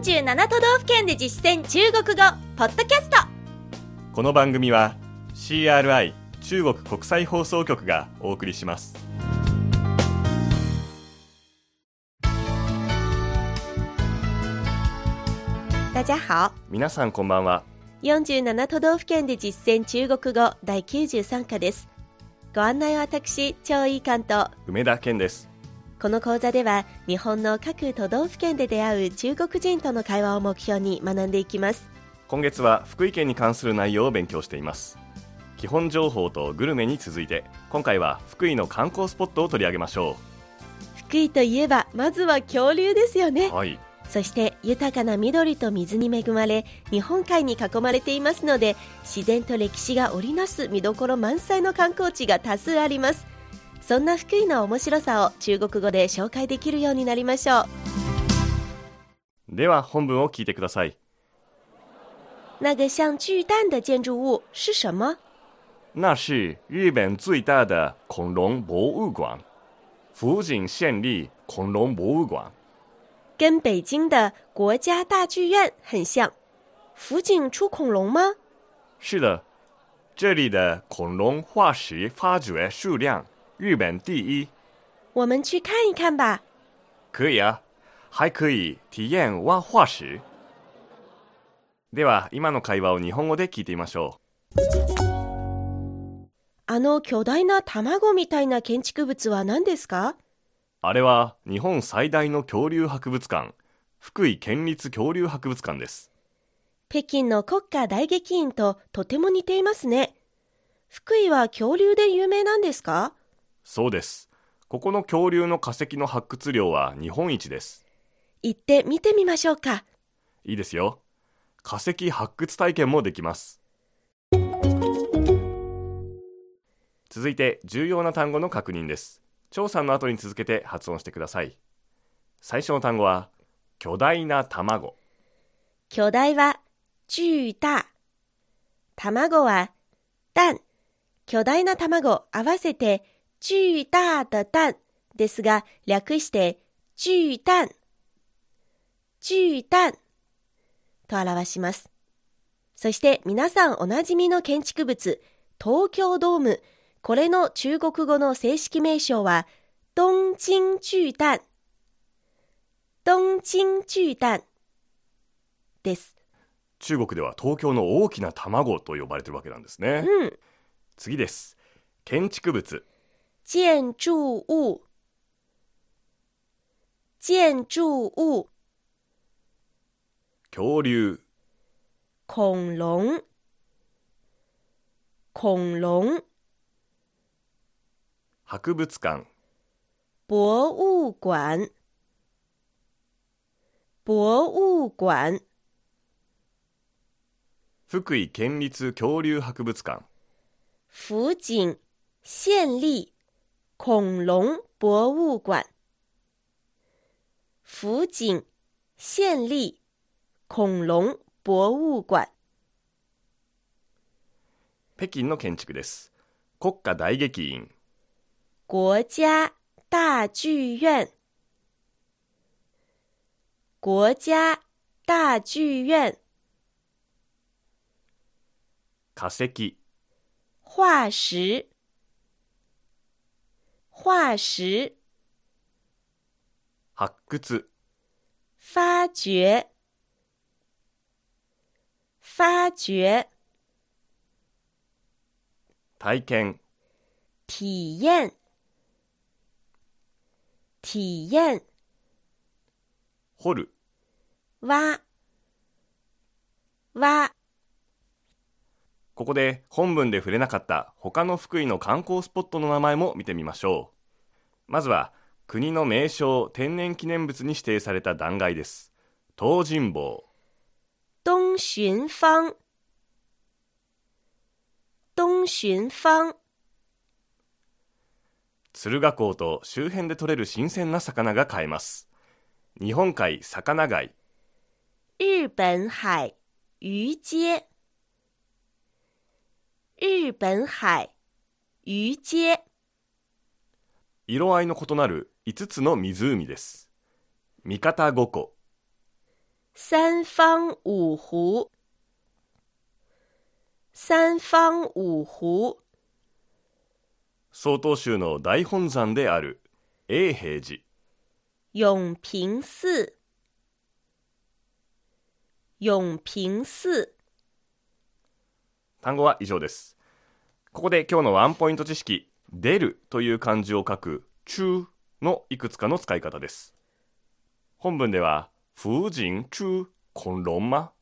47都道府県で実践中国語ポッドキャスト。この番組は CRI 中国国際放送局がお送りします。大家好。皆さんこんばんは。47都道府県で実践中国語第93課です。ご案内は私張井関と。梅田健ですこの講座では日本の各都道府県で出会う中国人との会話を目標に学んでいきます。今月は福井県に関する内容を勉強しています。基本情報とグルメに続いて今回は福井の観光スポットを取り上げましょ福井といえばまずは恐竜ですよね。うはい。そして豊かな緑と水に恵まれ日本海に囲まれていますので自然と歴史が織りなす見どころ満載の観光地が多数ありますそんな福井の面白さを中国語で紹介できるようになりましょう。では本文を聞いてください。那个像巨蛋的建筑物是什么？那是日本最大的恐龙博物馆。福井县立恐龙博物馆。跟北京的国家大剧院很像。福井出恐龙吗？是的，这里的恐龙化石发掘数量日本。第一。我们去看一看吧可以啊，还可以体验挖化石。では、今の会話を日本。語で聞いてみましょうあの巨大な卵みたいな建築物は何ですか。あれは日本。最大の恐竜博物館、福井県立恐竜博物館です。北京の国家大劇院ととても似ていますね福井は恐竜で有名なんですかそうです。ここの恐竜の化石の発掘量は日本一です。行って見てみましょうかいいですよ。化石発掘体験もできます。続いて重要な単語の確認です。調査の後に続けて発音してください。最初の単語は巨大な卵。巨大は巨大卵は蛋巨大な卵合わせて巨大的蛋ですが略して巨蛋巨蛋と表しますそして皆さんおなじみの建築物東京ドームこれの中国語の正式名称は東京巨蛋東京巨蛋です。中国では東京の大きな卵と呼ばれているわけなんですね。うん。次です。建築物。建筑物。建筑物。恐竜。恐龙。恐龙。博物館。博物館。博物館。福井県立恐竜博物館。福井县立恐龙博物館。福井县立恐龍博物館。北京の建築です。国家大劇院。国家大剧院。国家大剧院。化石。化石。化石。発掘。发掘。发掘。体験。体验。体验。掘る。挖。挖。ここで本文で触れなかった他の福井の観光スポットの名前も見てみましょう。まずは国の名勝天然記念物に指定された断崖です。東尋坊。東尋坊。東尋坊。敦賀港と周辺で採れる新鮮な魚が買えます。日本海魚街。日本海魚街。日本海魚街。色合いの異なる5つの湖です。三方五湖、三方五湖，三方五湖，曹洞宗の大本山である永平寺永平寺，永平寺。単語は以上です。ここで今日のワンポイント知識出るという漢字を書く中のいくつかの使い方です。本文では風神中混論魔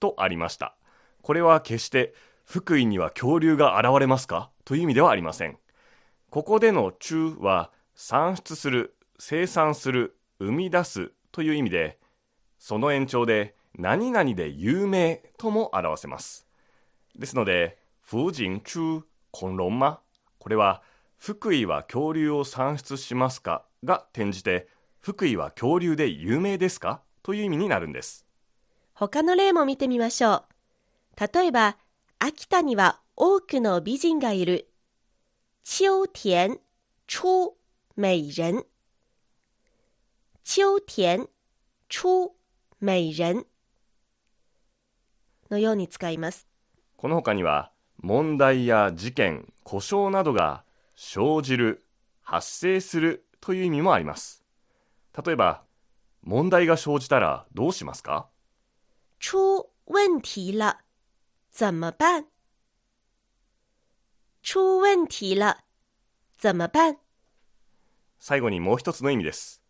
とありました。これは決して福井には恐竜が現れますか？という意味ではありません。ここでの中は産出する生産する生み出すという意味でその延長で何々で有名とも表せます。ですので、風神中混論魔これは、福井は恐竜を産出しますかが転じて、福井は恐竜で有名ですかという意味になるんです。他の例も見てみましょう。例えば、秋田には多くの美人がいる。秋田出美人。秋田出美人のように使います。この他には、問題や事件、故障などが生じる、発生するという意味もあります。例えば、問題が生じたらどうしますか？出问题了，怎么办？出问题了，怎么办？最後にもう一つの意味です。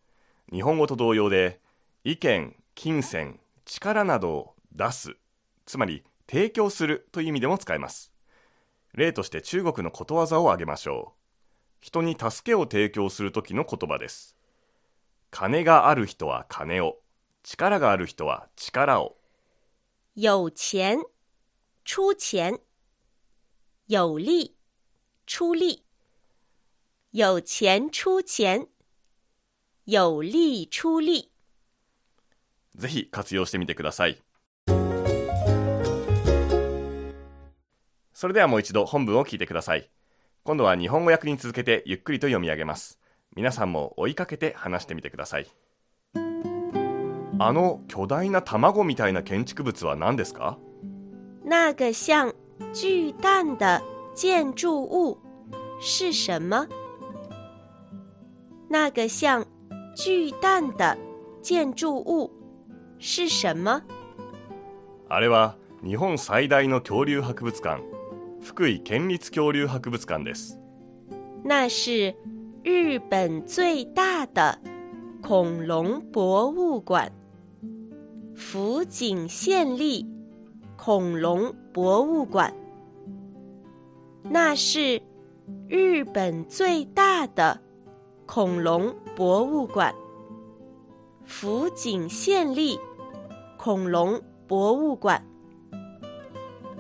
日本語と同様で、意見、金銭、力などを出す、つまり提供するという意味でも使えます。例として中国のことわざを挙げましょう。人に助けを提供するときの言葉です。金がある人は金を、力がある人は力を。有钱出钱，有力出力，有钱出钱，有力出力。ぜひ活用してみてください。それではもう一度本文を聞いてください。今度は日本語訳に続けてゆっくりと読み上げます。皆さんも追いかけて話してみてください。あの巨大な卵みたいな建築物は何ですか？那个像巨蛋的建筑物是什么？那个像巨蛋的建筑物是什么？あれは日本最大の恐竜博物館、福井県立恐竜博物館です。那是日本最大的恐龙博物馆——福井县立恐龙博物馆。那是日本最大的恐龙博物馆——福井县立恐龙博物馆。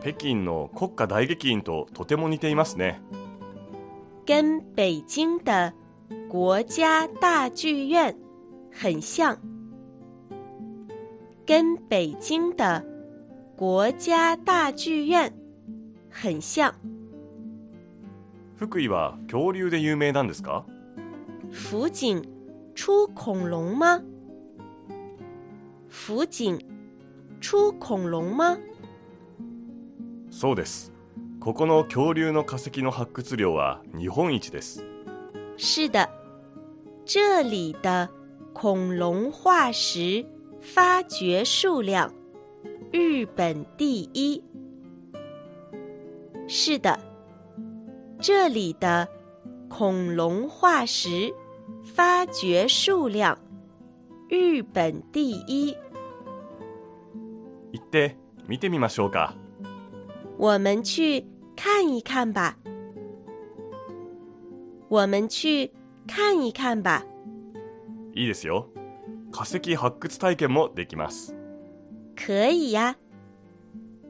北京の国家大劇院ととても似ていますね。跟北京的国家大剧院很像，跟北京的国家大剧院很像。福井は恐竜で有名なんですか？福井出恐龙吗？福井出恐龙吗？そうです。ここの恐竜の化石の発掘量は日本一です。是的，这里的恐龙化石发掘数量日本第一。是的，这里的恐龙化石发掘数量日本第一。行って見てみましょうか。我们去看一看吧。我们去看一看吧。いいですよ。化石発掘体験もできます。可以呀，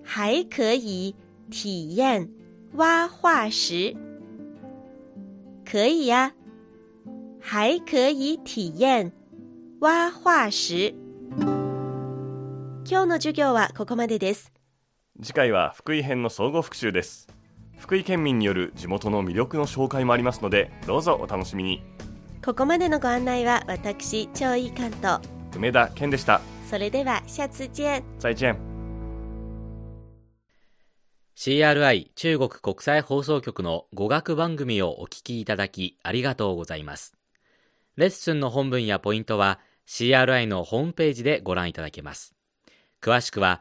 还可以体验挖化石。可以呀，还可以体验挖化石。今日の授業はここまでです。次回は福井編の総合復習です。福井県民による地元の魅力の紹介もありますので、どうぞお楽しみに。ここまでのご案内は私、超いい関東。梅田健でした。それでは下次见。再见。CRI 中国国際放送局の語学番組をお聞きいただきありがとうございます。レッスンの本文やポイントは CRI のホームページでご覧いただけます。詳しくは